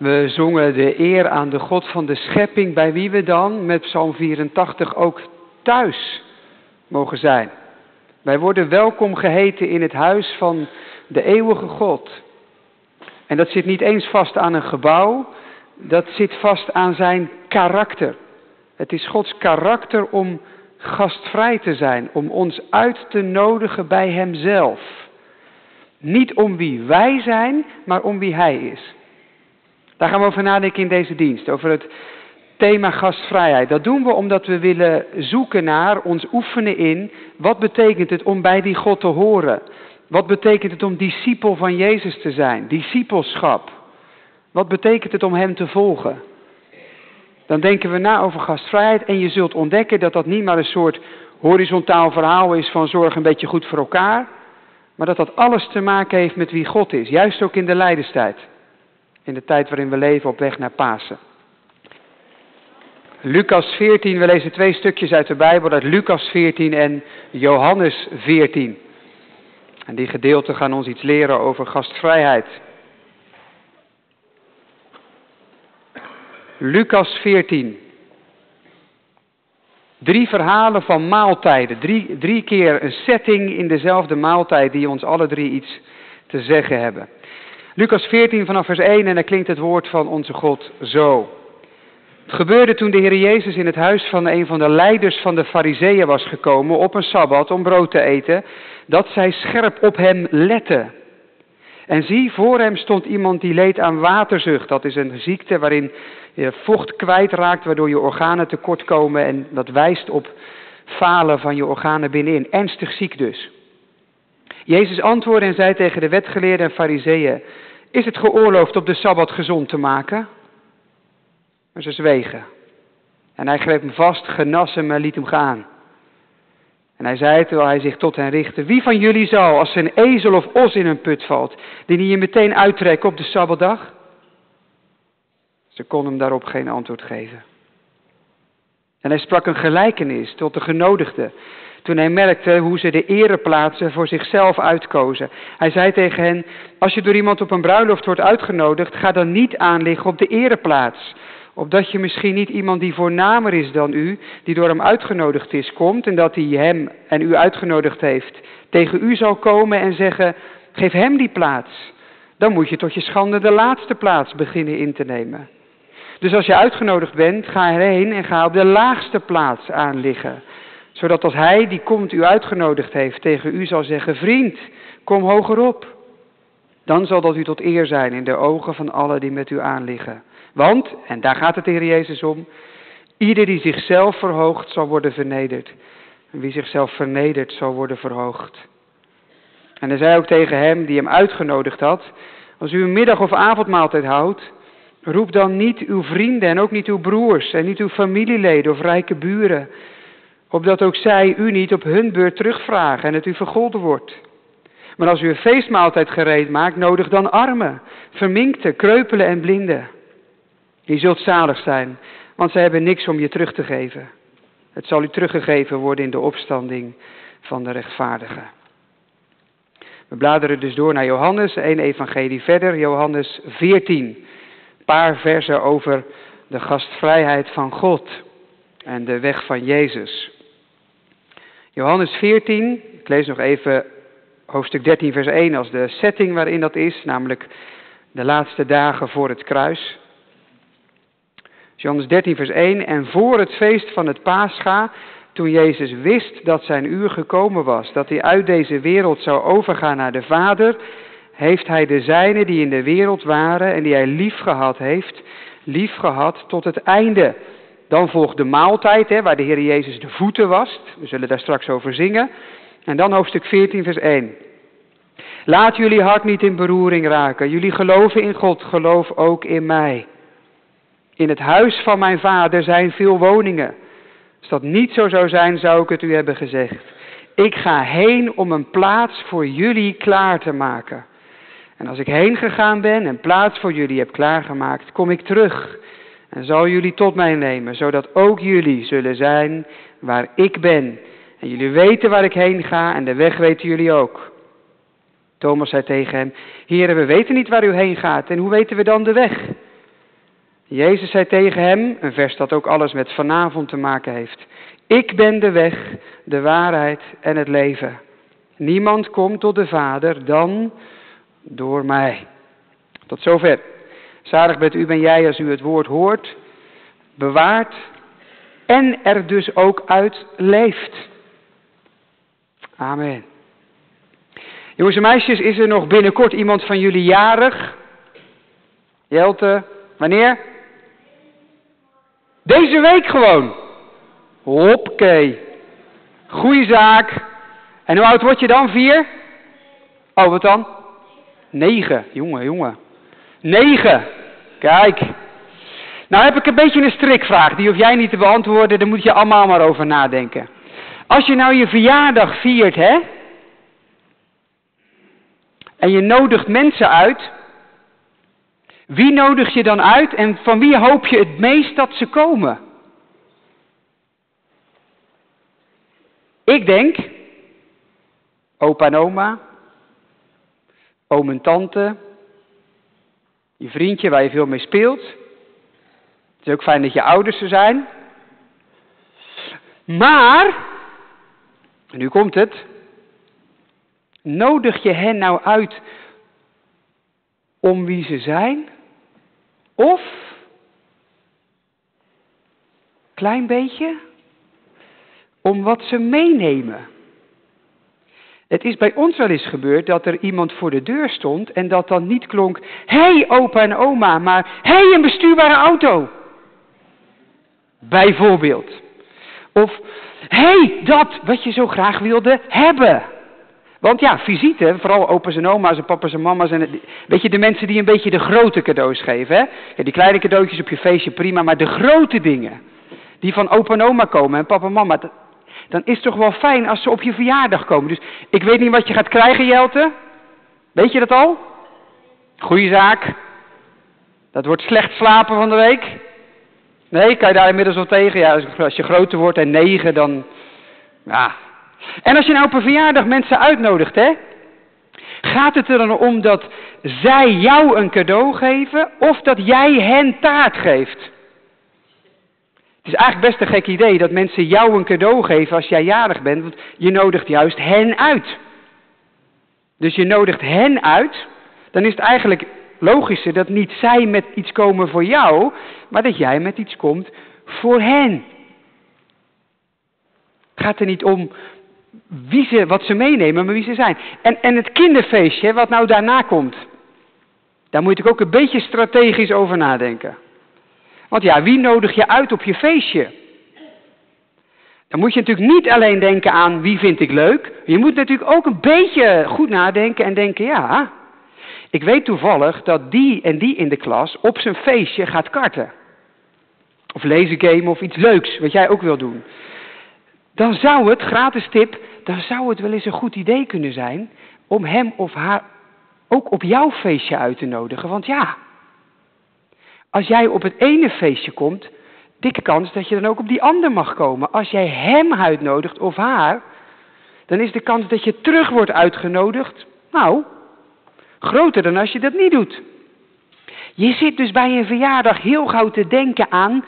We zongen de eer aan de God van de schepping, bij wie we dan met Psalm 84 ook thuis mogen zijn. Wij worden welkom geheten in het huis van de eeuwige God. En dat zit niet eens vast aan een gebouw, dat zit vast aan zijn karakter. Het is Gods karakter om gastvrij te zijn, om ons uit te nodigen bij Hemzelf. Niet om wie wij zijn, maar om wie Hij is. Daar gaan we over nadenken in deze dienst, over het thema gastvrijheid. Dat doen we omdat we willen zoeken naar, ons oefenen in, wat betekent het om bij die God te horen? Wat betekent het om discipel van Jezus te zijn? Discipelschap. Wat betekent het om Hem te volgen? Dan denken we na over gastvrijheid en je zult ontdekken dat dat niet maar een soort horizontaal verhaal is van zorg een beetje goed voor elkaar, maar dat dat alles te maken heeft met wie God is, juist ook in de lijdenstijd. In de tijd waarin we leven op weg naar Pasen. Lucas 14, we lezen twee stukjes uit de Bijbel, uit Lucas 14 en Johannes 14. En die gedeelten gaan ons iets leren over gastvrijheid. Lucas 14. Drie verhalen van maaltijden. Drie, drie keer een setting in dezelfde maaltijd die ons alle drie iets te zeggen hebben. Lucas 14 vanaf vers 1 en dan klinkt het woord van onze God zo. Het gebeurde toen de Heer Jezus in het huis van een van de leiders van de Fariseeën was gekomen op een sabbat om brood te eten, dat zij scherp op hem letten. En zie, voor hem stond iemand die leed aan waterzucht. Dat is een ziekte waarin je vocht kwijtraakt, waardoor je organen tekort komen. En dat wijst op falen van je organen binnenin. Ernstig ziek dus. Jezus antwoordde en zei tegen de wetgeleerden en fariseeën, is het geoorloofd op de Sabbat gezond te maken? Maar ze zwegen. En hij greep hem vast, genas hem en liet hem gaan. En hij zei terwijl hij zich tot hen richtte, wie van jullie zal, als een ezel of os in een put valt, die niet meteen uittrekken op de Sabbatdag? Ze kon hem daarop geen antwoord geven. En hij sprak een gelijkenis tot de genodigden. Toen hij merkte hoe ze de ereplaatsen voor zichzelf uitkozen. Hij zei tegen hen: Als je door iemand op een bruiloft wordt uitgenodigd, ga dan niet aanliggen op de ereplaats. Opdat je misschien niet iemand die voornamer is dan u, die door hem uitgenodigd is, komt en dat hij hem en u uitgenodigd heeft, tegen u zal komen en zeggen: Geef hem die plaats. Dan moet je tot je schande de laatste plaats beginnen in te nemen. Dus als je uitgenodigd bent, ga erheen en ga op de laagste plaats aanliggen. Zodat als hij die komt u uitgenodigd heeft tegen u zal zeggen, vriend, kom hogerop. Dan zal dat u tot eer zijn in de ogen van allen die met u aanliggen. Want, en daar gaat het de Jezus om, ieder die zichzelf verhoogt zal worden vernederd. En wie zichzelf vernedert zal worden verhoogd. En hij zei ook tegen hem die hem uitgenodigd had, als u een middag- of avondmaaltijd houdt, Roep dan niet uw vrienden en ook niet uw broers en niet uw familieleden of rijke buren, opdat ook zij u niet op hun beurt terugvragen en het u vergolden wordt. Maar als u een feestmaaltijd gereed maakt, nodig dan armen, verminkten, kreupelen en blinden. Je zult zalig zijn, want zij hebben niks om je terug te geven. Het zal u teruggegeven worden in de opstanding van de rechtvaardigen. We bladeren dus door naar Johannes, één evangelie verder, Johannes 14 paar versen over de gastvrijheid van God en de weg van Jezus. Johannes 14, ik lees nog even hoofdstuk 13, vers 1 als de setting waarin dat is, namelijk de laatste dagen voor het kruis. Johannes 13, vers 1. En voor het feest van het Pascha, toen Jezus wist dat zijn uur gekomen was, dat hij uit deze wereld zou overgaan naar de Vader, heeft hij de zijnen die in de wereld waren en die hij lief gehad heeft, lief gehad tot het einde. Dan volgt de maaltijd, hè, waar de Heer Jezus de voeten wast. We zullen daar straks over zingen. En dan hoofdstuk 14, vers 1. Laat jullie hart niet in beroering raken. Jullie geloven in God, geloof ook in mij. In het huis van mijn vader zijn veel woningen. Als dat niet zo zou zijn, zou ik het u hebben gezegd. Ik ga heen om een plaats voor jullie klaar te maken. En als ik heen gegaan ben en plaats voor jullie heb klaargemaakt, kom ik terug en zal jullie tot mij nemen, zodat ook jullie zullen zijn waar ik ben. En jullie weten waar ik heen ga en de weg weten jullie ook. Thomas zei tegen hem, Heren, we weten niet waar u heen gaat en hoe weten we dan de weg? Jezus zei tegen hem, een vers dat ook alles met vanavond te maken heeft. Ik ben de weg, de waarheid en het leven. Niemand komt tot de Vader dan door mij. Tot zover. Zalig bent u ben jij als u het woord hoort, bewaart en er dus ook uit leeft. Amen. Jongens en meisjes, is er nog binnenkort iemand van jullie jarig? Jelte, wanneer? Deze week gewoon. Hoppakee. Goeie zaak. En hoe oud word je dan? Vier? Oh, wat dan? Negen. Jongen, jongen. Negen. Kijk. Nou heb ik een beetje een strikvraag. Die hoef jij niet te beantwoorden. Daar moet je allemaal maar over nadenken. Als je nou je verjaardag viert, hè? En je nodigt mensen uit. Wie nodig je dan uit en van wie hoop je het meest dat ze komen? Ik denk, opa en oma, oom en tante, je vriendje waar je veel mee speelt. Het is ook fijn dat je ouders er zijn. Maar, nu komt het, nodig je hen nou uit om wie ze zijn? Of, klein beetje, om wat ze meenemen. Het is bij ons wel eens gebeurd dat er iemand voor de deur stond en dat dan niet klonk, hé hey, opa en oma, maar hé hey, een bestuurbare auto. Bijvoorbeeld. Of hé hey, dat wat je zo graag wilde hebben. Want ja, visite, vooral opa's en oma's en papa's en mama's en weet je, de mensen die een beetje de grote cadeaus geven. Hè? Ja, die kleine cadeautjes op je feestje prima, maar de grote dingen die van opa en oma komen en papa en mama, dan is het toch wel fijn als ze op je verjaardag komen. Dus ik weet niet wat je gaat krijgen, Jelte. Weet je dat al? Goeie zaak. Dat wordt slecht slapen van de week. Nee, kan je daar inmiddels wel tegen? Ja, als je groter wordt en negen, dan... Ja. En als je nou op een verjaardag mensen uitnodigt, hè? Gaat het er dan om dat zij jou een cadeau geven of dat jij hen taart geeft? Het is eigenlijk best een gek idee dat mensen jou een cadeau geven als jij jarig bent, want je nodigt juist hen uit. Dus je nodigt hen uit, dan is het eigenlijk logischer dat niet zij met iets komen voor jou, maar dat jij met iets komt voor hen. Het gaat er niet om wie ze, wat ze meenemen, maar wie ze zijn. En, en het kinderfeestje, wat nou daarna komt, daar moet ik ook een beetje strategisch over nadenken. Want ja, wie nodig je uit op je feestje? Dan moet je natuurlijk niet alleen denken aan wie vind ik leuk. Je moet natuurlijk ook een beetje goed nadenken en denken, ja, ik weet toevallig dat die en die in de klas op zijn feestje gaat karten. Of lezen game of iets leuks, wat jij ook wil doen. Dan zou het, gratis tip, dan zou het wel eens een goed idee kunnen zijn om hem of haar ook op jouw feestje uit te nodigen. Want ja, als jij op het ene feestje komt, dikke kans dat je dan ook op die ander mag komen. Als jij hem uitnodigt of haar, dan is de kans dat je terug wordt uitgenodigd, nou, groter dan als je dat niet doet. Je zit dus bij een verjaardag heel gauw te denken aan,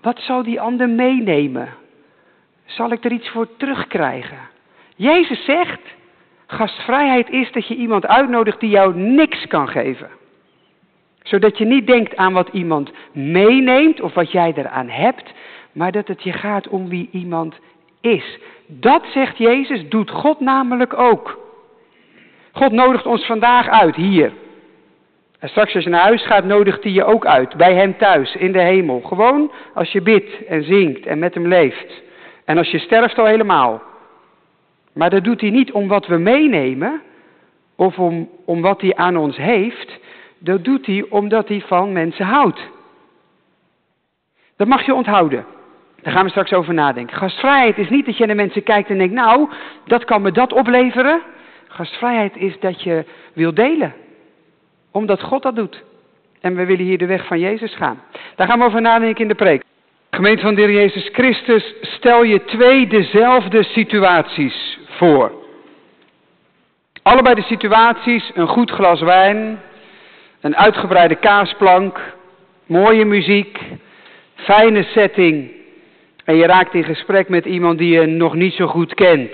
wat zal die ander meenemen? Zal ik er iets voor terugkrijgen? Jezus zegt, gastvrijheid is dat je iemand uitnodigt die jou niks kan geven zodat je niet denkt aan wat iemand meeneemt of wat jij eraan hebt, maar dat het je gaat om wie iemand is. Dat, zegt Jezus, doet God namelijk ook. God nodigt ons vandaag uit, hier. En straks als je naar huis gaat, nodigt hij je ook uit, bij hem thuis, in de hemel. Gewoon als je bidt en zingt en met hem leeft. En als je sterft al helemaal. Maar dat doet hij niet om wat we meenemen, of om, om wat hij aan ons heeft, dat doet hij omdat hij van mensen houdt. Dat mag je onthouden. Daar gaan we straks over nadenken. Gastvrijheid is niet dat je naar mensen kijkt en denkt, nou, dat kan me dat opleveren. Gastvrijheid is dat je wil delen. Omdat God dat doet. En we willen hier de weg van Jezus gaan. Daar gaan we over nadenken in de preek. Gemeente van de Heer Jezus Christus, stel je twee dezelfde situaties voor. Allebei de situaties, een goed glas wijn, een uitgebreide kaasplank, Mooie muziek, fijne setting. En je raakt in gesprek met iemand die je nog niet zo goed kent.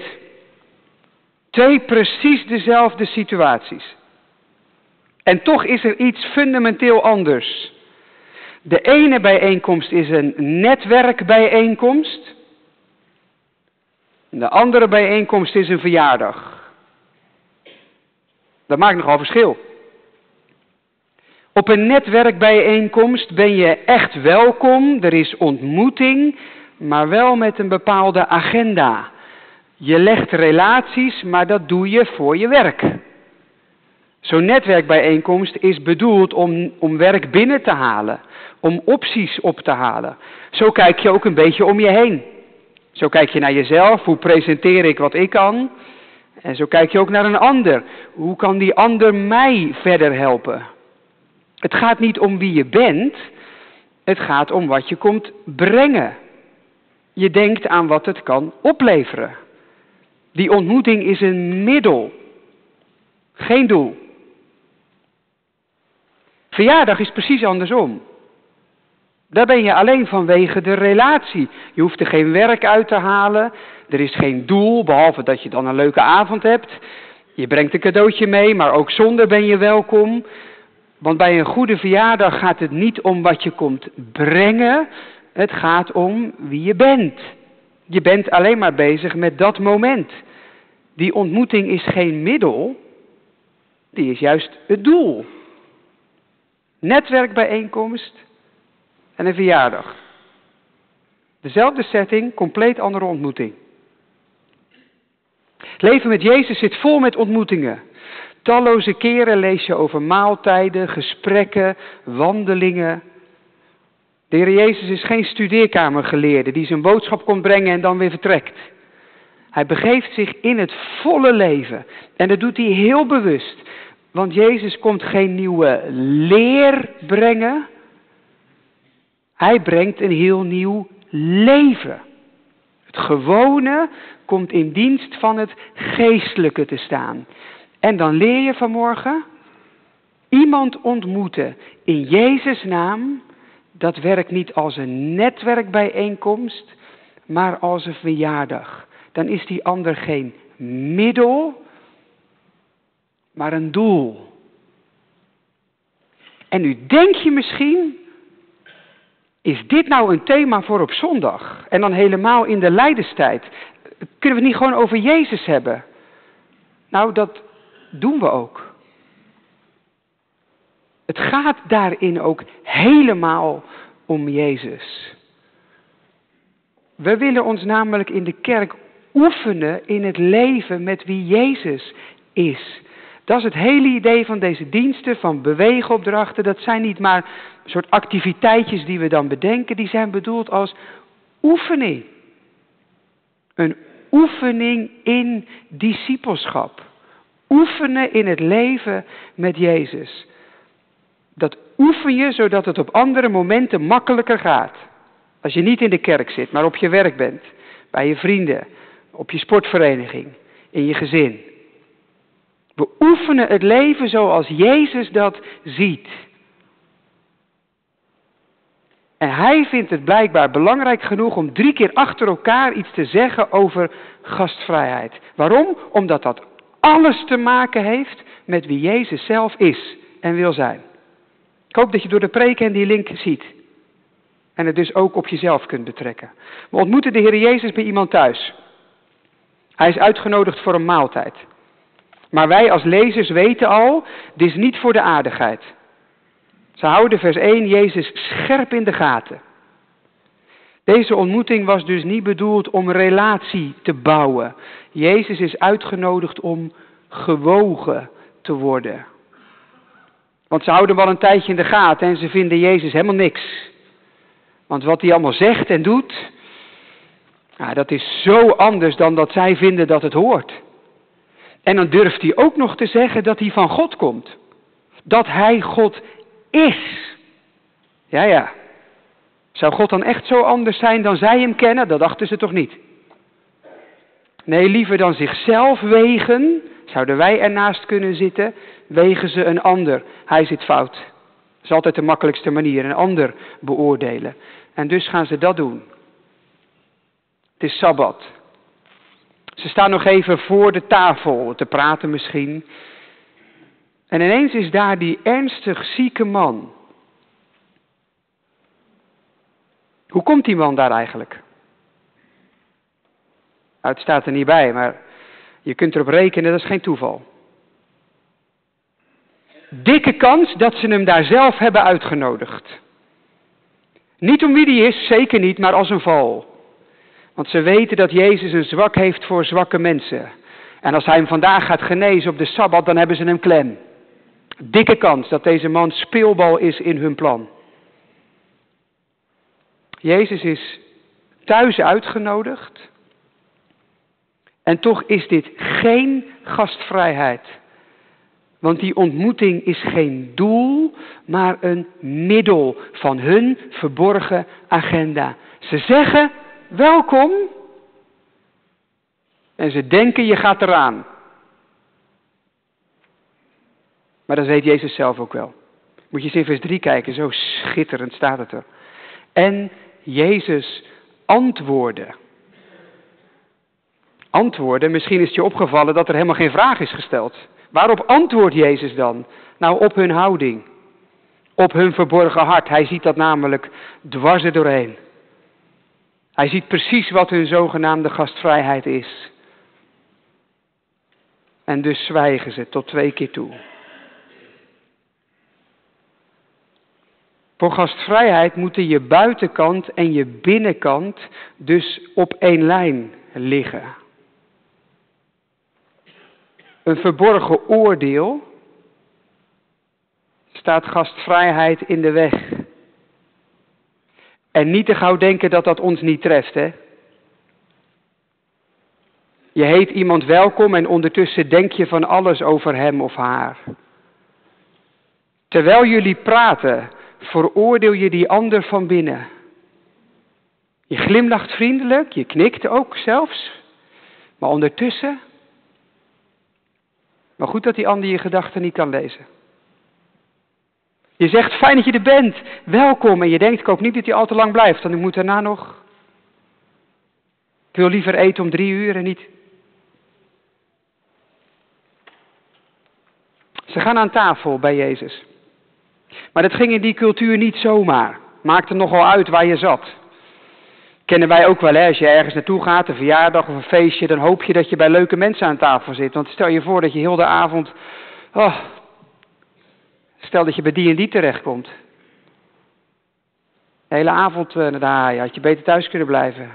Twee precies dezelfde situaties. En toch is er iets fundamenteel anders. De ene bijeenkomst is een netwerkbijeenkomst. De andere bijeenkomst is een verjaardag. Dat maakt nogal verschil. Op een netwerkbijeenkomst ben je echt welkom, er is ontmoeting, maar wel met een bepaalde agenda. Je legt relaties, maar dat doe je voor je werk. Zo'n netwerkbijeenkomst is bedoeld om, om werk binnen te halen, om opties op te halen. Zo kijk je ook een beetje om je heen. Zo kijk je naar jezelf, hoe presenteer ik wat ik kan? En zo kijk je ook naar een ander. Hoe kan die ander mij verder helpen? Het gaat niet om wie je bent, het gaat om wat je komt brengen. Je denkt aan wat het kan opleveren. Die ontmoeting is een middel, geen doel. Verjaardag is precies andersom. Daar ben je alleen vanwege de relatie. Je hoeft er geen werk uit te halen. Er is geen doel, behalve dat je dan een leuke avond hebt. Je brengt een cadeautje mee, maar ook zonder ben je welkom. Want bij een goede verjaardag gaat het niet om wat je komt brengen. Het gaat om wie je bent. Je bent alleen maar bezig met dat moment. Die ontmoeting is geen middel, die is juist het doel. Netwerkbijeenkomst en een verjaardag. Dezelfde setting, compleet andere ontmoeting. Leven met Jezus zit vol met ontmoetingen. Talloze keren lees je over maaltijden, gesprekken, wandelingen. De Heer Jezus is geen studeerkamergeleerde die zijn boodschap komt brengen en dan weer vertrekt. Hij begeeft zich in het volle leven. En dat doet hij heel bewust. Want Jezus komt geen nieuwe leer brengen. Hij brengt een heel nieuw leven. Het gewone komt in dienst van het geestelijke te staan. En dan leer je vanmorgen iemand ontmoeten in Jezus' naam. Dat werkt niet als een netwerkbijeenkomst, maar als een verjaardag. Dan is die ander geen middel, maar een doel. En nu denk je misschien, is dit nou een thema voor op zondag? En dan helemaal in de lijdenstijd. Kunnen we het niet gewoon over Jezus hebben? Nou, dat doen we ook. Het gaat daarin ook helemaal om Jezus. We willen ons namelijk in de kerk oefenen in het leven met wie Jezus is. Dat is het hele idee van deze diensten, van beweegopdrachten. Dat zijn niet maar een soort activiteitjes die we dan bedenken. Die zijn bedoeld als oefening. Een oefening in discipelschap. Oefenen in het leven met Jezus. Dat oefen je zodat het op andere momenten makkelijker gaat. Als je niet in de kerk zit, maar op je werk bent, bij je vrienden, op je sportvereniging, in je gezin. We oefenen het leven zoals Jezus dat ziet. En hij vindt het blijkbaar belangrijk genoeg om drie keer achter elkaar iets te zeggen over gastvrijheid. Waarom? Omdat dat alles te maken heeft met wie Jezus zelf is en wil zijn. Ik hoop dat je door de preek en die link ziet. En het dus ook op jezelf kunt betrekken. We ontmoeten de Heer Jezus bij iemand thuis. Hij is uitgenodigd voor een maaltijd. Maar wij als lezers weten al, dit is niet voor de aardigheid. Ze houden vers 1 Jezus scherp in de gaten. Deze ontmoeting was dus niet bedoeld om relatie te bouwen. Jezus is uitgenodigd om gewogen te worden. Want ze houden wel een tijdje in de gaten en ze vinden Jezus helemaal niks. Want wat hij allemaal zegt en doet, nou, dat is zo anders dan dat zij vinden dat het hoort. En dan durft hij ook nog te zeggen dat hij van God komt. Dat hij God is. Ja, ja. Zou God dan echt zo anders zijn dan zij hem kennen? Dat dachten ze toch niet? Nee, liever dan zichzelf wegen, zouden wij ernaast kunnen zitten, wegen ze een ander. Hij zit fout. is altijd de makkelijkste manier, een ander beoordelen. En dus gaan ze dat doen. Het is Sabbat. Ze staan nog even voor de tafel te praten misschien. En ineens is daar die ernstig zieke man. Hoe komt die man daar eigenlijk? Nou, het staat er niet bij, maar je kunt erop rekenen, dat is geen toeval. Dikke kans dat ze hem daar zelf hebben uitgenodigd. Niet om wie die is, zeker niet, maar als een val. Want ze weten dat Jezus een zwak heeft voor zwakke mensen. En als hij hem vandaag gaat genezen op de Sabbat, dan hebben ze hem klem. Dikke kans dat deze man speelbal is in hun plan. Jezus is thuis uitgenodigd. En toch is dit geen gastvrijheid. Want die ontmoeting is geen doel, maar een middel van hun verborgen agenda. Ze zeggen welkom en ze denken je gaat eraan. Maar dat weet Jezus zelf ook wel. Moet je eens in vers 3 kijken, zo schitterend staat het er. En Jezus antwoordde. Antwoorden, misschien is het je opgevallen dat er helemaal geen vraag is gesteld. Waarop antwoordt Jezus dan? Nou, op hun houding. Op hun verborgen hart. Hij ziet dat namelijk dwars er doorheen. Hij ziet precies wat hun zogenaamde gastvrijheid is. En dus zwijgen ze tot twee keer toe. Voor gastvrijheid moeten je buitenkant en je binnenkant dus op één lijn liggen. Een verborgen oordeel staat gastvrijheid in de weg. En niet te gauw denken dat dat ons niet treft, hè? Je heet iemand welkom en ondertussen denk je van alles over hem of haar. Terwijl jullie praten, veroordeel je die ander van binnen. Je glimlacht vriendelijk, je knikt ook zelfs. Maar ondertussen. Maar goed dat die ander je gedachten niet kan lezen. Je zegt fijn dat je er bent, welkom. En je denkt, ik hoop niet dat hij al te lang blijft, want ik moet daarna nog. Ik wil liever eten om drie uur en niet. Ze gaan aan tafel bij Jezus. Maar dat ging in die cultuur niet zomaar. Maakte nogal uit waar je zat. Kennen wij ook wel, hè? als je ergens naartoe gaat, een verjaardag of een feestje, dan hoop je dat je bij leuke mensen aan tafel zit. Want stel je voor dat je heel de avond, oh, stel dat je bij die en die terechtkomt. De hele avond uh, naar de haai, had je beter thuis kunnen blijven.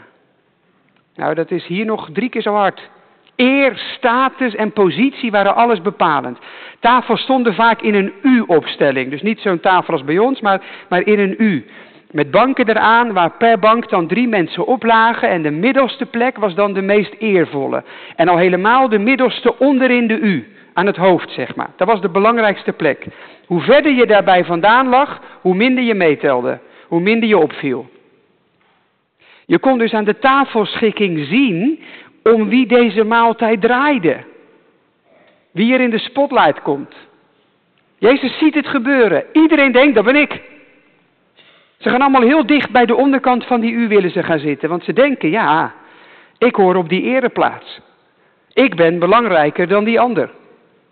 Nou, dat is hier nog drie keer zo hard. Eer, status en positie waren alles bepalend. Tafels stonden vaak in een U-opstelling. Dus niet zo'n tafel als bij ons, maar, maar in een U. Met banken eraan, waar per bank dan drie mensen oplagen. En de middelste plek was dan de meest eervolle. En al helemaal de middelste onderin de U. Aan het hoofd, zeg maar. Dat was de belangrijkste plek. Hoe verder je daarbij vandaan lag, hoe minder je meetelde. Hoe minder je opviel. Je kon dus aan de tafelschikking zien om wie deze maaltijd draaide. Wie er in de spotlight komt. Jezus ziet het gebeuren. Iedereen denkt, dat ben ik. Ze gaan allemaal heel dicht bij de onderkant van die U willen ze gaan zitten. Want ze denken, ja, ik hoor op die ereplaats. Ik ben belangrijker dan die ander.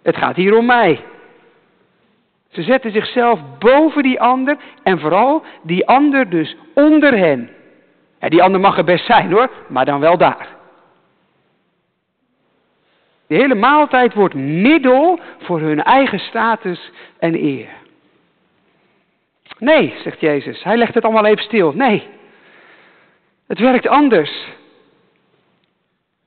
Het gaat hier om mij. Ze zetten zichzelf boven die ander en vooral die ander dus onder hen. Ja, die ander mag er best zijn hoor, maar dan wel daar. De hele maaltijd wordt middel voor hun eigen status en eer. Nee, zegt Jezus. Hij legt het allemaal even stil. Nee, het werkt anders.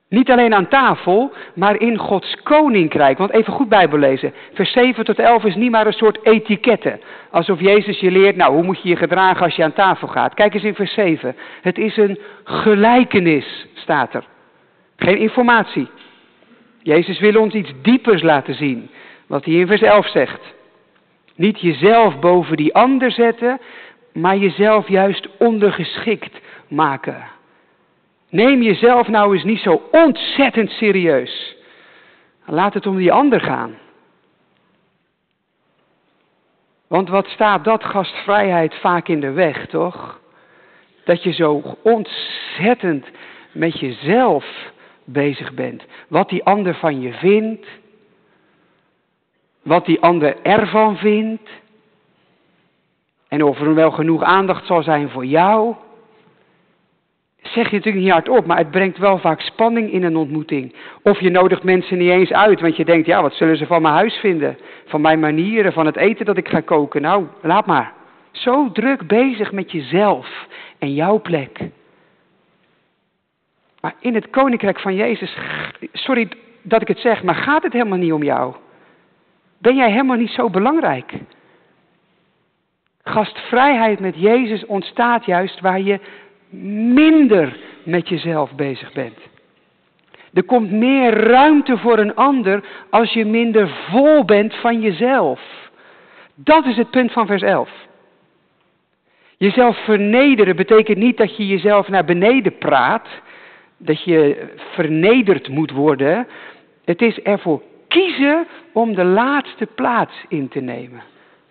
Niet alleen aan tafel, maar in Gods koninkrijk. Want even goed Bijbel lezen. Vers 7 tot 11 is niet maar een soort etiketten. Alsof Jezus je leert, nou, hoe moet je je gedragen als je aan tafel gaat. Kijk eens in vers 7. Het is een gelijkenis, staat er. Geen informatie. Jezus wil ons iets diepers laten zien. Wat hij in vers 11 zegt. Niet jezelf boven die ander zetten, maar jezelf juist ondergeschikt maken. Neem jezelf nou eens niet zo ontzettend serieus. Laat het om die ander gaan. Want wat staat dat gastvrijheid vaak in de weg, toch? Dat je zo ontzettend met jezelf bezig bent. Wat die ander van je vindt. Wat die ander ervan vindt. En of er wel genoeg aandacht zal zijn voor jou zeg je natuurlijk niet hardop, maar het brengt wel vaak spanning in een ontmoeting. Of je nodigt mensen niet eens uit, want je denkt, ja, wat zullen ze van mijn huis vinden? Van mijn manieren, van het eten dat ik ga koken? Nou, laat maar. Zo druk bezig met jezelf en jouw plek. Maar in het koninkrijk van Jezus, sorry dat ik het zeg, maar gaat het helemaal niet om jou? Ben jij helemaal niet zo belangrijk? Gastvrijheid met Jezus ontstaat juist waar je minder met jezelf bezig bent. Er komt meer ruimte voor een ander als je minder vol bent van jezelf. Dat is het punt van vers 11. Jezelf vernederen betekent niet dat je jezelf naar beneden praat, dat je vernederd moet worden. Het is ervoor kiezen om de laatste plaats in te nemen.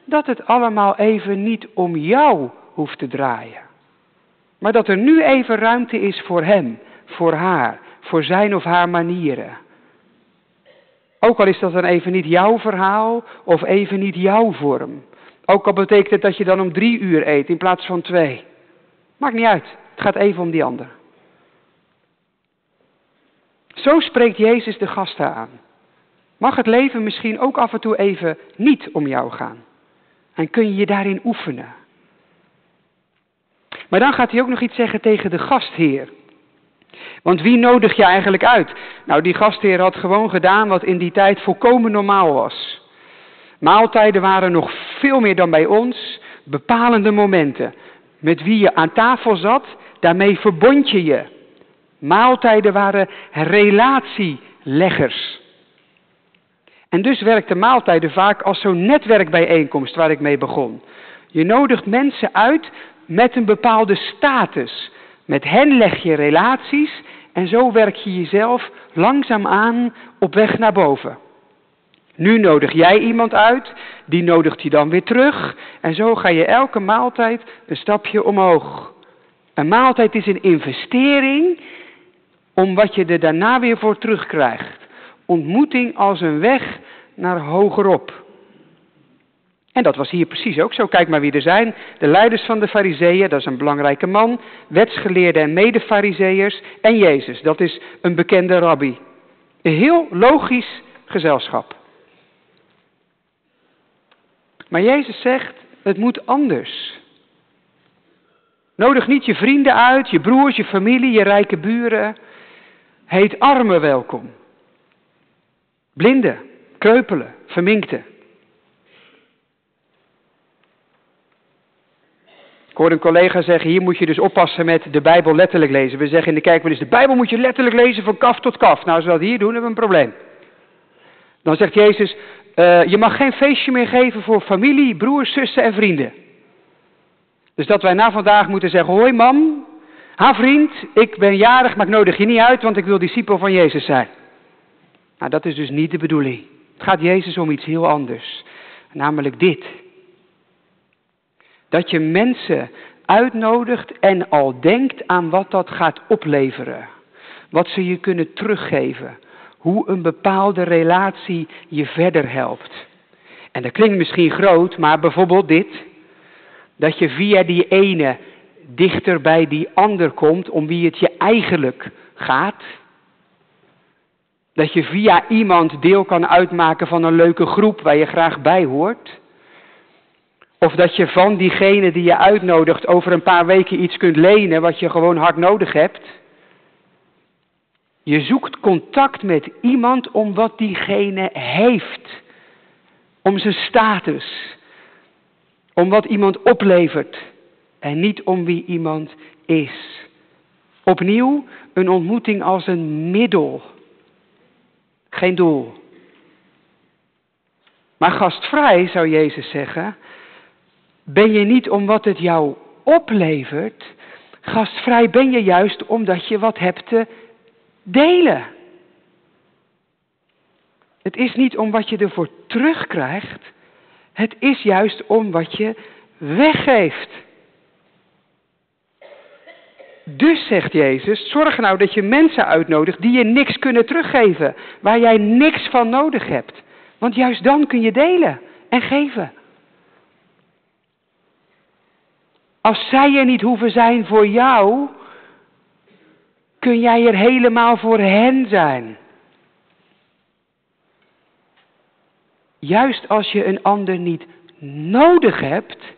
Dat het allemaal even niet om jou hoeft te draaien. Maar dat er nu even ruimte is voor hem, voor haar, voor zijn of haar manieren. Ook al is dat dan even niet jouw verhaal of even niet jouw vorm. Ook al betekent het dat je dan om drie uur eet in plaats van twee. Maakt niet uit. Het gaat even om die ander. Zo spreekt Jezus de gasten aan. Mag het leven misschien ook af en toe even niet om jou gaan? En kun je je daarin oefenen? Maar dan gaat hij ook nog iets zeggen tegen de gastheer. Want wie nodig je eigenlijk uit? Nou, die gastheer had gewoon gedaan wat in die tijd volkomen normaal was. Maaltijden waren nog veel meer dan bij ons bepalende momenten. Met wie je aan tafel zat, daarmee verbond je je. Maaltijden waren relatieleggers. En dus werkten maaltijden vaak als zo'n netwerkbijeenkomst waar ik mee begon. Je nodigt mensen uit met een bepaalde status. Met hen leg je relaties en zo werk je jezelf langzaam aan op weg naar boven. Nu nodig jij iemand uit, die nodigt je dan weer terug en zo ga je elke maaltijd een stapje omhoog. Een maaltijd is een investering om wat je er daarna weer voor terugkrijgt. Ontmoeting als een weg naar hogerop. En dat was hier precies ook zo. Kijk maar wie er zijn. De leiders van de fariseeën, dat is een belangrijke man. Wetsgeleerden en mede-fariseeërs. En Jezus, dat is een bekende rabbi. Een heel logisch gezelschap. Maar Jezus zegt, het moet anders. Nodig niet je vrienden uit, je broers, je familie, je rijke buren. Heet armen welkom. Blinden, kreupelen, verminkten. Ik hoorde een collega zeggen, hier moet je dus oppassen met de Bijbel letterlijk lezen. We zeggen in de kerk wel de Bijbel moet je letterlijk lezen van kaf tot kaf. Nou, als we dat hier doen, hebben we een probleem. Dan zegt Jezus, uh, je mag geen feestje meer geven voor familie, broers, zussen en vrienden. Dus dat wij na vandaag moeten zeggen, hoi mam, ha vriend, ik ben jarig, maar ik nodig je niet uit, want ik wil discipel van Jezus zijn. Nou, dat is dus niet de bedoeling. Het gaat Jezus om iets heel anders. Namelijk dit. Dat je mensen uitnodigt en al denkt aan wat dat gaat opleveren. Wat ze je kunnen teruggeven. Hoe een bepaalde relatie je verder helpt. En dat klinkt misschien groot, maar bijvoorbeeld dit. Dat je via die ene dichter bij die ander komt om wie het je eigenlijk gaat. Dat je via iemand deel kan uitmaken van een leuke groep waar je graag bij hoort. Of dat je van diegene die je uitnodigt over een paar weken iets kunt lenen wat je gewoon hard nodig hebt. Je zoekt contact met iemand om wat diegene heeft. Om zijn status. Om wat iemand oplevert. En niet om wie iemand is. Opnieuw een ontmoeting als een middel. Geen doel. Maar gastvrij, zou Jezus zeggen, ben je niet om wat het jou oplevert. Gastvrij ben je juist omdat je wat hebt te delen. Het is niet om wat je ervoor terugkrijgt. Het is juist om wat je weggeeft. Dus zegt Jezus, zorg nou dat je mensen uitnodigt die je niks kunnen teruggeven, waar jij niks van nodig hebt. Want juist dan kun je delen en geven. Als zij er niet hoeven zijn voor jou, kun jij er helemaal voor hen zijn. Juist als je een ander niet nodig hebt,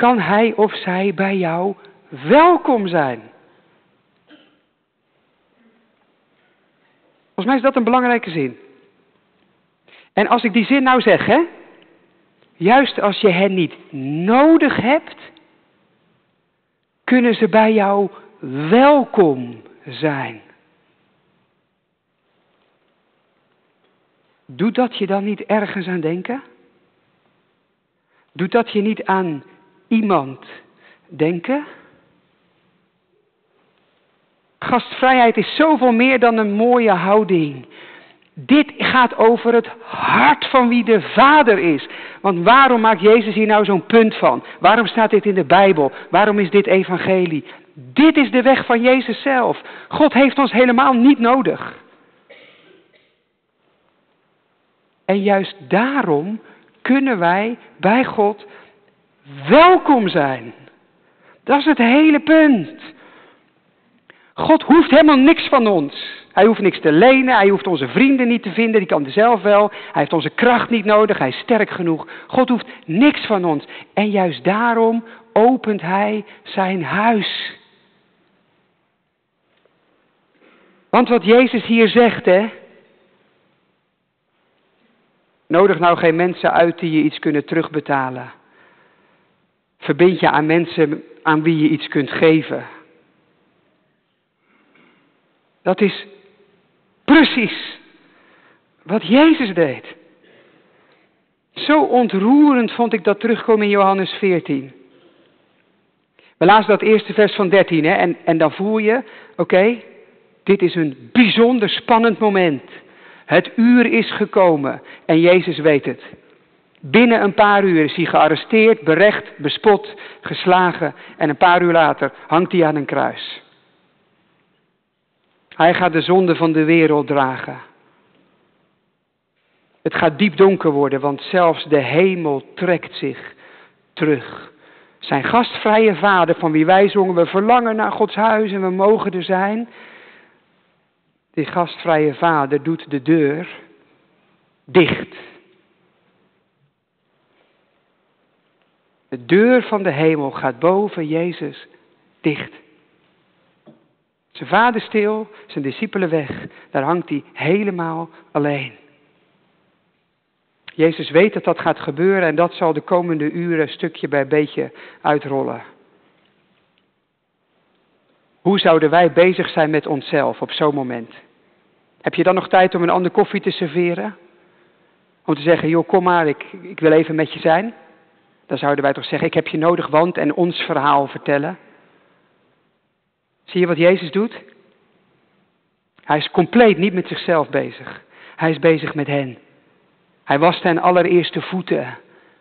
kan hij of zij bij jou welkom zijn. Volgens mij is dat een belangrijke zin. En als ik die zin nou zeg, hè, juist als je hen niet nodig hebt, kunnen ze bij jou welkom zijn. Doet dat je dan niet ergens aan denken? Doet dat je niet aan iemand denken? Gastvrijheid is zoveel meer dan een mooie houding. Dit gaat over het hart van wie de Vader is. Want waarom maakt Jezus hier nou zo'n punt van? Waarom staat dit in de Bijbel? Waarom is dit evangelie? Dit is de weg van Jezus zelf. God heeft ons helemaal niet nodig. En juist daarom kunnen wij bij God welkom zijn. Dat is het hele punt. God hoeft helemaal niks van ons. Hij hoeft niks te lenen, hij hoeft onze vrienden niet te vinden, die kan hij zelf wel. Hij heeft onze kracht niet nodig, hij is sterk genoeg. God hoeft niks van ons. En juist daarom opent hij zijn huis. Want wat Jezus hier zegt, hè. Nodig nou geen mensen uit die je iets kunnen terugbetalen. Verbind je aan mensen aan wie je iets kunt geven. Dat is precies wat Jezus deed. Zo ontroerend vond ik dat terugkomen in Johannes 14. We lazen dat eerste vers van 13 hè? En, en dan voel je, oké, dit is een bijzonder spannend moment. Het uur is gekomen en Jezus weet het. Binnen een paar uur is hij gearresteerd, berecht, bespot, geslagen en een paar uur later hangt hij aan een kruis. Hij gaat de zonde van de wereld dragen. Het gaat diep donker worden, want zelfs de hemel trekt zich terug. Zijn gastvrije vader, van wie wij zongen, we verlangen naar Gods huis en we mogen er zijn. Die gastvrije vader doet de deur dicht. De deur van de hemel gaat boven Jezus dicht. Zijn vader stil, zijn discipelen weg. Daar hangt hij helemaal alleen. Jezus weet dat dat gaat gebeuren en dat zal de komende uren stukje bij beetje uitrollen. Hoe zouden wij bezig zijn met onszelf op zo'n moment? Heb je dan nog tijd om een ander koffie te serveren? Om te zeggen, joh, kom maar, ik, ik wil even met je zijn. Dan zouden wij toch zeggen, ik heb je nodig, want en ons verhaal vertellen. Zie je wat Jezus doet? Hij is compleet niet met zichzelf bezig. Hij is bezig met hen. Hij wast hen allereerste voeten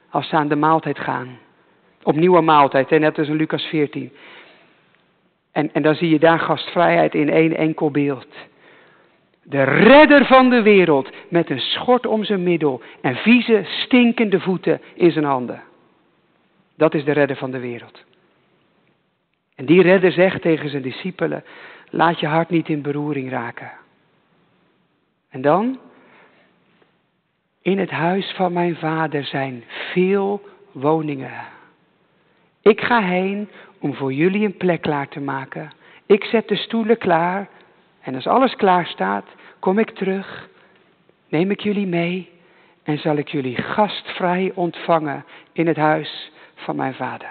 als ze aan de maaltijd gaan. Opnieuw een maaltijd, net als in Lucas 14. En, en dan zie je daar gastvrijheid in één enkel beeld. De redder van de wereld met een schort om zijn middel en vieze, stinkende voeten in zijn handen. Dat is de redder van de wereld. En die redder zegt tegen zijn discipelen, laat je hart niet in beroering raken. En dan, in het huis van mijn vader zijn veel woningen. Ik ga heen om voor jullie een plek klaar te maken. Ik zet de stoelen klaar. En als alles klaar staat, kom ik terug, neem ik jullie mee en zal ik jullie gastvrij ontvangen in het huis van mijn vader.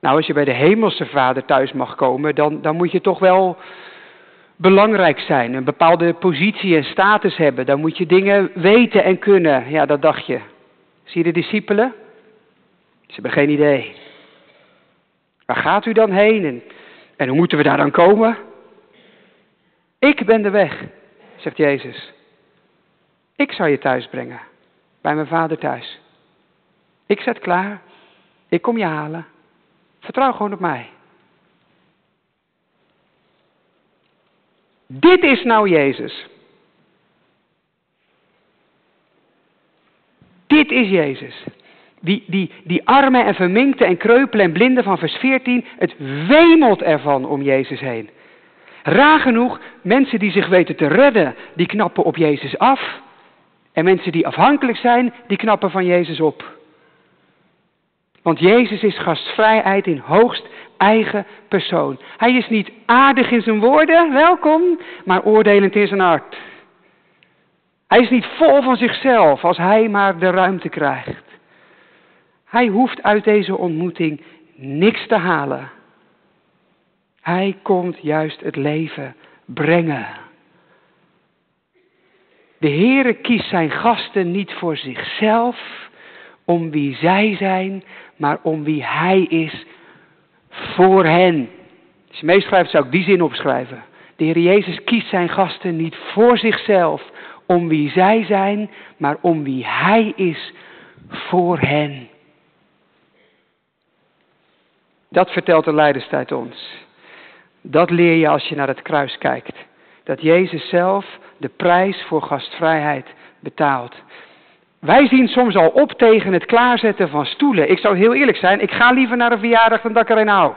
Nou, als je bij de hemelse vader thuis mag komen, dan, dan moet je toch wel belangrijk zijn. Een bepaalde positie en status hebben. Dan moet je dingen weten en kunnen. Ja, dat dacht je. Zie je de discipelen? Ze hebben geen idee. Waar gaat u dan heen en, en hoe moeten we daar dan komen? Ik ben de weg. zegt Jezus. Ik zal je thuis brengen, bij mijn vader thuis. Ik zet klaar, ik kom je halen. Vertrouw gewoon op mij. Dit is nou Jezus. Dit is Jezus. Die, die, die armen en verminkte en kreupelen en blinden van vers 14, het wemelt ervan om Jezus heen. Raar genoeg, mensen die zich weten te redden, die knappen op Jezus af. En mensen die afhankelijk zijn, die knappen van Jezus op. Want Jezus is gastvrijheid in hoogst eigen persoon. Hij is niet aardig in zijn woorden, welkom, maar oordelend in zijn hart. Hij is niet vol van zichzelf als hij maar de ruimte krijgt. Hij hoeft uit deze ontmoeting niks te halen. Hij komt juist het leven brengen. De Heere kiest zijn gasten niet voor zichzelf, om wie zij zijn, maar om wie Hij is voor hen. Als je meeschrijft zou ik die zin opschrijven. De Heer Jezus kiest zijn gasten niet voor zichzelf, om wie zij zijn, maar om wie Hij is voor hen. Dat vertelt de Leiderstijd ons. Dat leer je als je naar het kruis kijkt. Dat Jezus zelf de prijs voor gastvrijheid betaalt. Wij zien soms al op tegen het klaarzetten van stoelen. Ik zou heel eerlijk zijn, ik ga liever naar een verjaardag dan dat ik er een hou.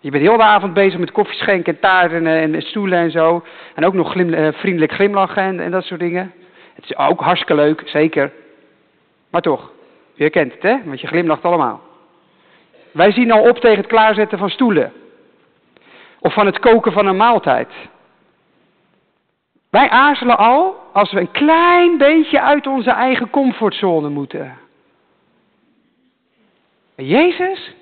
Je bent heel de avond bezig met koffie schenken en taarten en, en stoelen en zo. En ook nog eh, vriendelijk glimlachen en, en, dat soort dingen. Het is ook hartstikke leuk, zeker. Maar toch, je kent het hè, want je glimlacht allemaal. Wij zien al op tegen het klaarzetten van stoelen. Of van het koken van een maaltijd. Wij aarzelen al als we een klein beetje uit onze eigen comfortzone moeten. Jezus?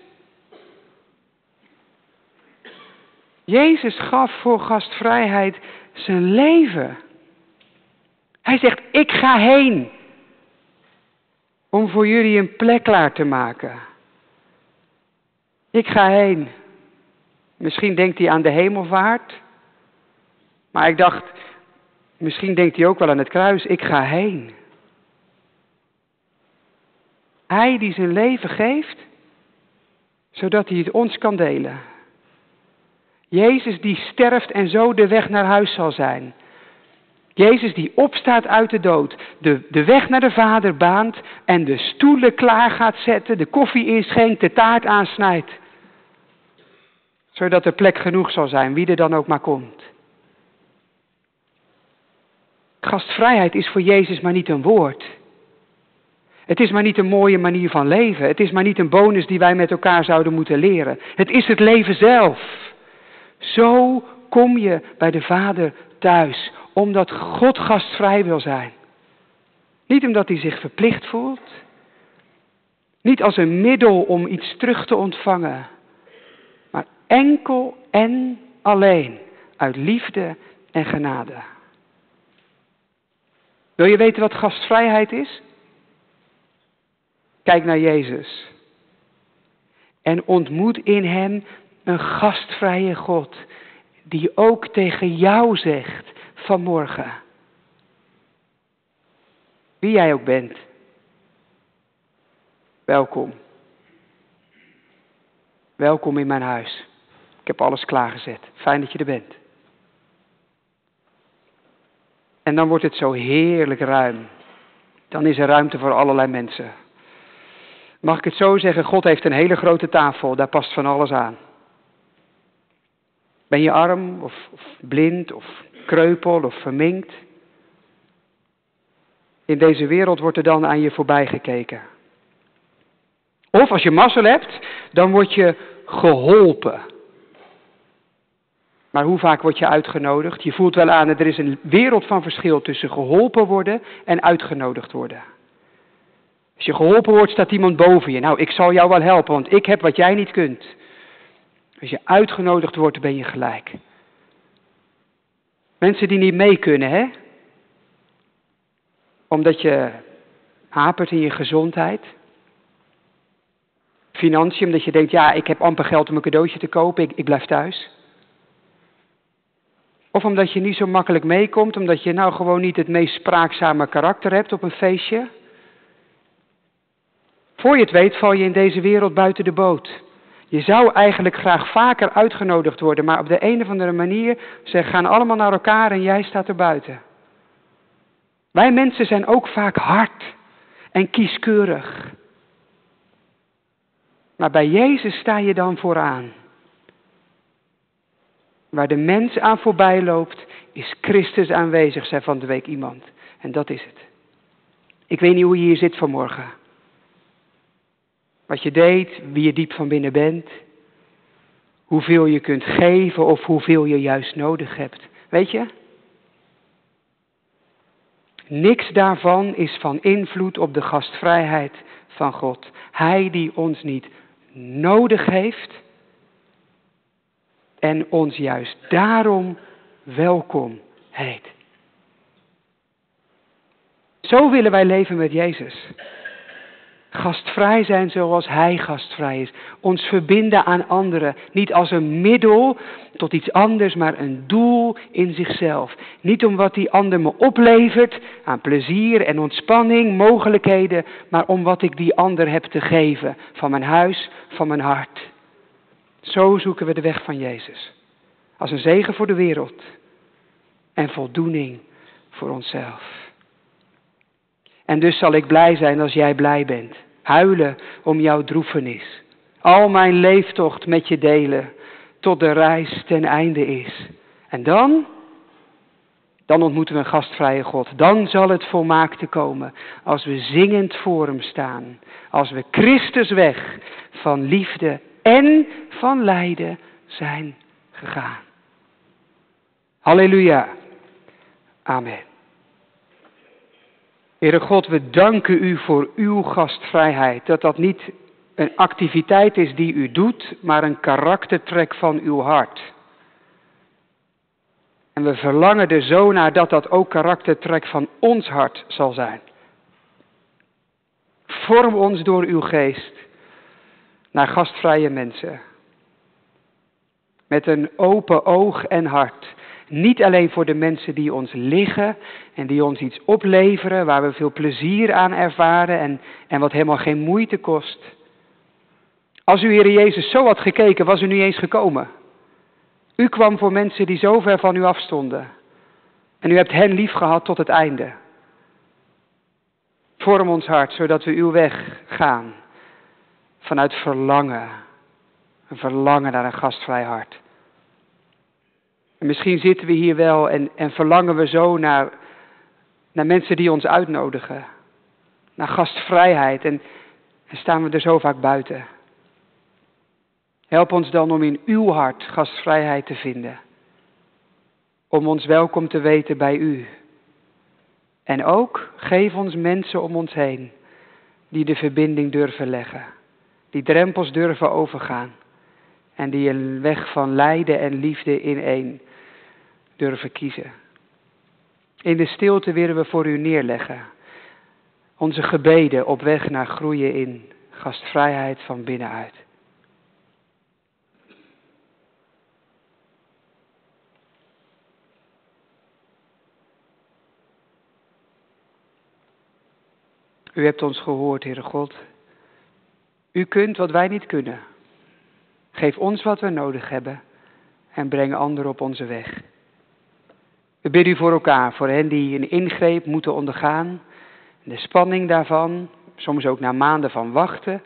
Jezus gaf voor gastvrijheid zijn leven. Hij zegt, ik ga heen om voor jullie een plek klaar te maken. Ik ga heen. Misschien denkt hij aan de hemelvaart. Maar ik dacht, Misschien denkt hij ook wel aan het kruis, ik ga heen. Hij die zijn leven geeft, zodat hij het ons kan delen. Jezus die sterft en zo de weg naar huis zal zijn. Jezus die opstaat uit de dood, de, de weg naar de Vader baant en de stoelen klaar gaat zetten, de koffie inschenkt, de taart aansnijdt. Zodat er plek genoeg zal zijn, wie er dan ook maar komt. Gastvrijheid is voor Jezus maar niet een woord. Het is maar niet een mooie manier van leven. Het is maar niet een bonus die wij met elkaar zouden moeten leren. Het is het leven zelf. Zo kom je bij de Vader thuis, omdat God gastvrij wil zijn. Niet omdat hij zich verplicht voelt. Niet als een middel om iets terug te ontvangen. Maar enkel en alleen uit liefde en genade. Wil je weten wat gastvrijheid is? Kijk naar Jezus. En ontmoet in Hem een gastvrije God. Die ook tegen jou zegt vanmorgen. Wie jij ook bent. Welkom. Welkom in mijn huis. Ik heb alles klaargezet. Fijn dat je er bent. En dan wordt het zo heerlijk ruim. Dan is er ruimte voor allerlei mensen. Mag ik het zo zeggen? God heeft een hele grote tafel, daar past van alles aan. Ben je arm of, blind of kreupel of verminkt? In deze wereld wordt er dan aan je voorbij gekeken. Of als je mazzel hebt, dan word je geholpen. Maar hoe vaak word je uitgenodigd? Je voelt wel aan, er is een wereld van verschil tussen geholpen worden en uitgenodigd worden. Als je geholpen wordt, staat iemand boven je. Nou, ik zal jou wel helpen, want ik heb wat jij niet kunt. Als je uitgenodigd wordt, ben je gelijk. Mensen die niet mee kunnen, hè? Omdat je hapert in je gezondheid. Financiën, omdat je denkt, ja, ik heb amper geld om een cadeautje te kopen, ik, ik blijf thuis. Of omdat je niet zo makkelijk meekomt, omdat je nou gewoon niet het meest spraakzame karakter hebt op een feestje. Voor je het weet val je in deze wereld buiten de boot. Je zou eigenlijk graag vaker uitgenodigd worden, maar op de een of andere manier, ze gaan allemaal naar elkaar en jij staat er buiten. Wij mensen zijn ook vaak hard en kieskeurig. Maar bij Jezus sta je dan vooraan. Waar de mens aan voorbij loopt, is Christus aanwezig, zei van de week iemand. En dat is het. Ik weet niet hoe je hier zit vanmorgen. Wat je deed, wie je diep van binnen bent. Hoeveel je kunt geven of hoeveel je juist nodig hebt. Weet je? Niks daarvan is van invloed op de gastvrijheid van God. Hij die ons niet nodig heeft en ons juist daarom welkom heet. Zo willen wij leven met Jezus. Gastvrij zijn zoals Hij gastvrij is. Ons verbinden aan anderen. Niet als een middel tot iets anders, maar een doel in zichzelf. Niet om wat die ander me oplevert aan plezier en ontspanning, mogelijkheden, maar om wat ik die ander heb te geven. Van mijn huis, van mijn hart. Zo zoeken we de weg van Jezus. Als een zegen voor de wereld en voldoening voor onszelf. En dus zal ik blij zijn als jij blij bent. Huilen om jouw droefenis. Al mijn leeftocht met je delen tot de reis ten einde is. En dan? Dan ontmoeten we een gastvrije God. Dan zal het volmaakte komen als we zingend voor hem staan. Als we Christus weg van liefde en van lijden zijn gegaan. Halleluja. Amen. Heere God, we danken u voor uw gastvrijheid. Dat dat niet een activiteit is die u doet, maar een karaktertrek van uw hart. En we verlangen er zo naar dat dat ook karaktertrek van ons hart zal zijn. Vorm ons door uw geest naar gastvrije mensen. Met een open oog en hart niet alleen voor de mensen die ons liggen en die ons iets opleveren, waar we veel plezier aan ervaren en, en wat helemaal geen moeite kost. Als u, Heer Jezus, zo had gekeken, was u niet eens gekomen. U kwam voor mensen die zo ver van u afstonden. En u hebt hen lief gehad tot het einde. Vorm ons hart, zodat we uw weg gaan. Vanuit verlangen. Een verlangen naar een gastvrij hart. En misschien zitten we hier wel en, en verlangen we zo naar, naar mensen die ons uitnodigen. Naar gastvrijheid en, en staan we er zo vaak buiten. Help ons dan om in uw hart gastvrijheid te vinden. Om ons welkom te weten bij u. En ook geef ons mensen om ons heen die de verbinding durven leggen. Die drempels durven overgaan. En die een weg van lijden en liefde in één durven kiezen. In de stilte willen we voor u neerleggen. Onze gebeden op weg naar groeien in gastvrijheid van binnenuit. U hebt ons gehoord, Heere God. U kunt wat wij niet kunnen. Geef ons wat we nodig hebben en breng anderen op onze weg. We bidden u voor elkaar, voor hen die een ingreep moeten ondergaan. De spanning daarvan, soms ook na maanden van wachten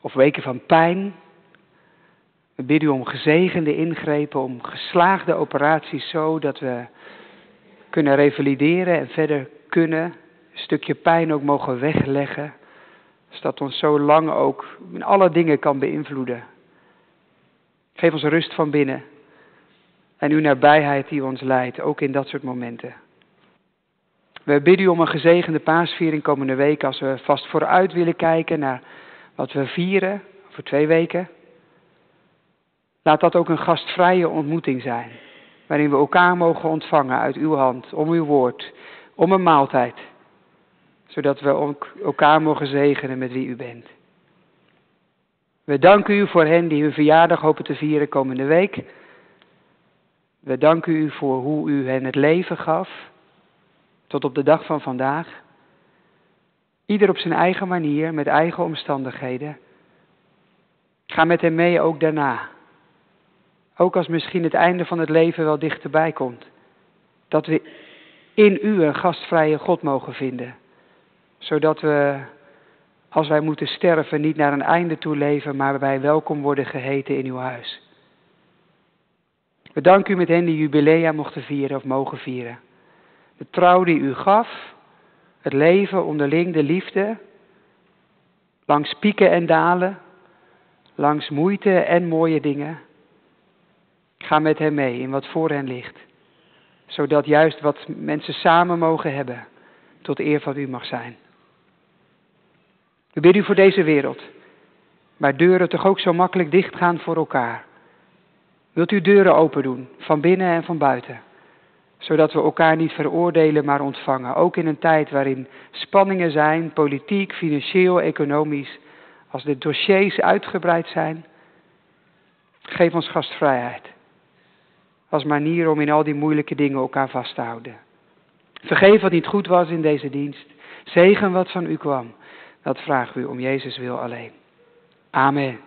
of weken van pijn. We bidden u om gezegende ingrepen, om geslaagde operaties, zo dat we kunnen revalideren en verder kunnen. Een stukje pijn ook mogen wegleggen. Dus dat ons zo lang ook in alle dingen kan beïnvloeden. Geef ons rust van binnen. En uw nabijheid die ons leidt, ook in dat soort momenten. We bidden u om een gezegende paasviering komende week als we vast vooruit willen kijken naar wat we vieren voor twee weken. Laat dat ook een gastvrije ontmoeting zijn, waarin we elkaar mogen ontvangen uit uw hand, om uw woord, om een maaltijd, zodat we ook elkaar mogen zegenen met wie u bent. We danken u voor hen die hun verjaardag hopen te vieren komende week. We danken u voor hoe u hen het leven gaf, tot op de dag van vandaag. Ieder op zijn eigen manier, met eigen omstandigheden. Ga met hem mee ook daarna. Ook als misschien het einde van het leven wel dichterbij komt. Dat we in u een gastvrije God mogen vinden. Zodat we, als wij moeten sterven, niet naar een einde toe leven, maar wij welkom worden geheten in uw huis. We danken u met hen die jubilea mochten vieren of mogen vieren. De trouw die u gaf, het leven onderling, de liefde, langs pieken en dalen, langs moeite en mooie dingen. Ga met hen mee in wat voor hen ligt, zodat juist wat mensen samen mogen hebben, tot eer van u mag zijn. We bidden u voor deze wereld, waar deuren toch ook zo makkelijk dichtgaan voor elkaar. Wilt u deuren open doen, van binnen en van buiten, zodat we elkaar niet veroordelen, maar ontvangen, ook in een tijd waarin spanningen zijn, politiek, financieel, economisch, als de dossiers uitgebreid zijn. Geef ons gastvrijheid als manier om in al die moeilijke dingen elkaar vast te houden. Vergeef wat niet goed was in deze dienst. Zegen wat van u kwam. Dat vragen we u om Jezus wil alleen. Amen.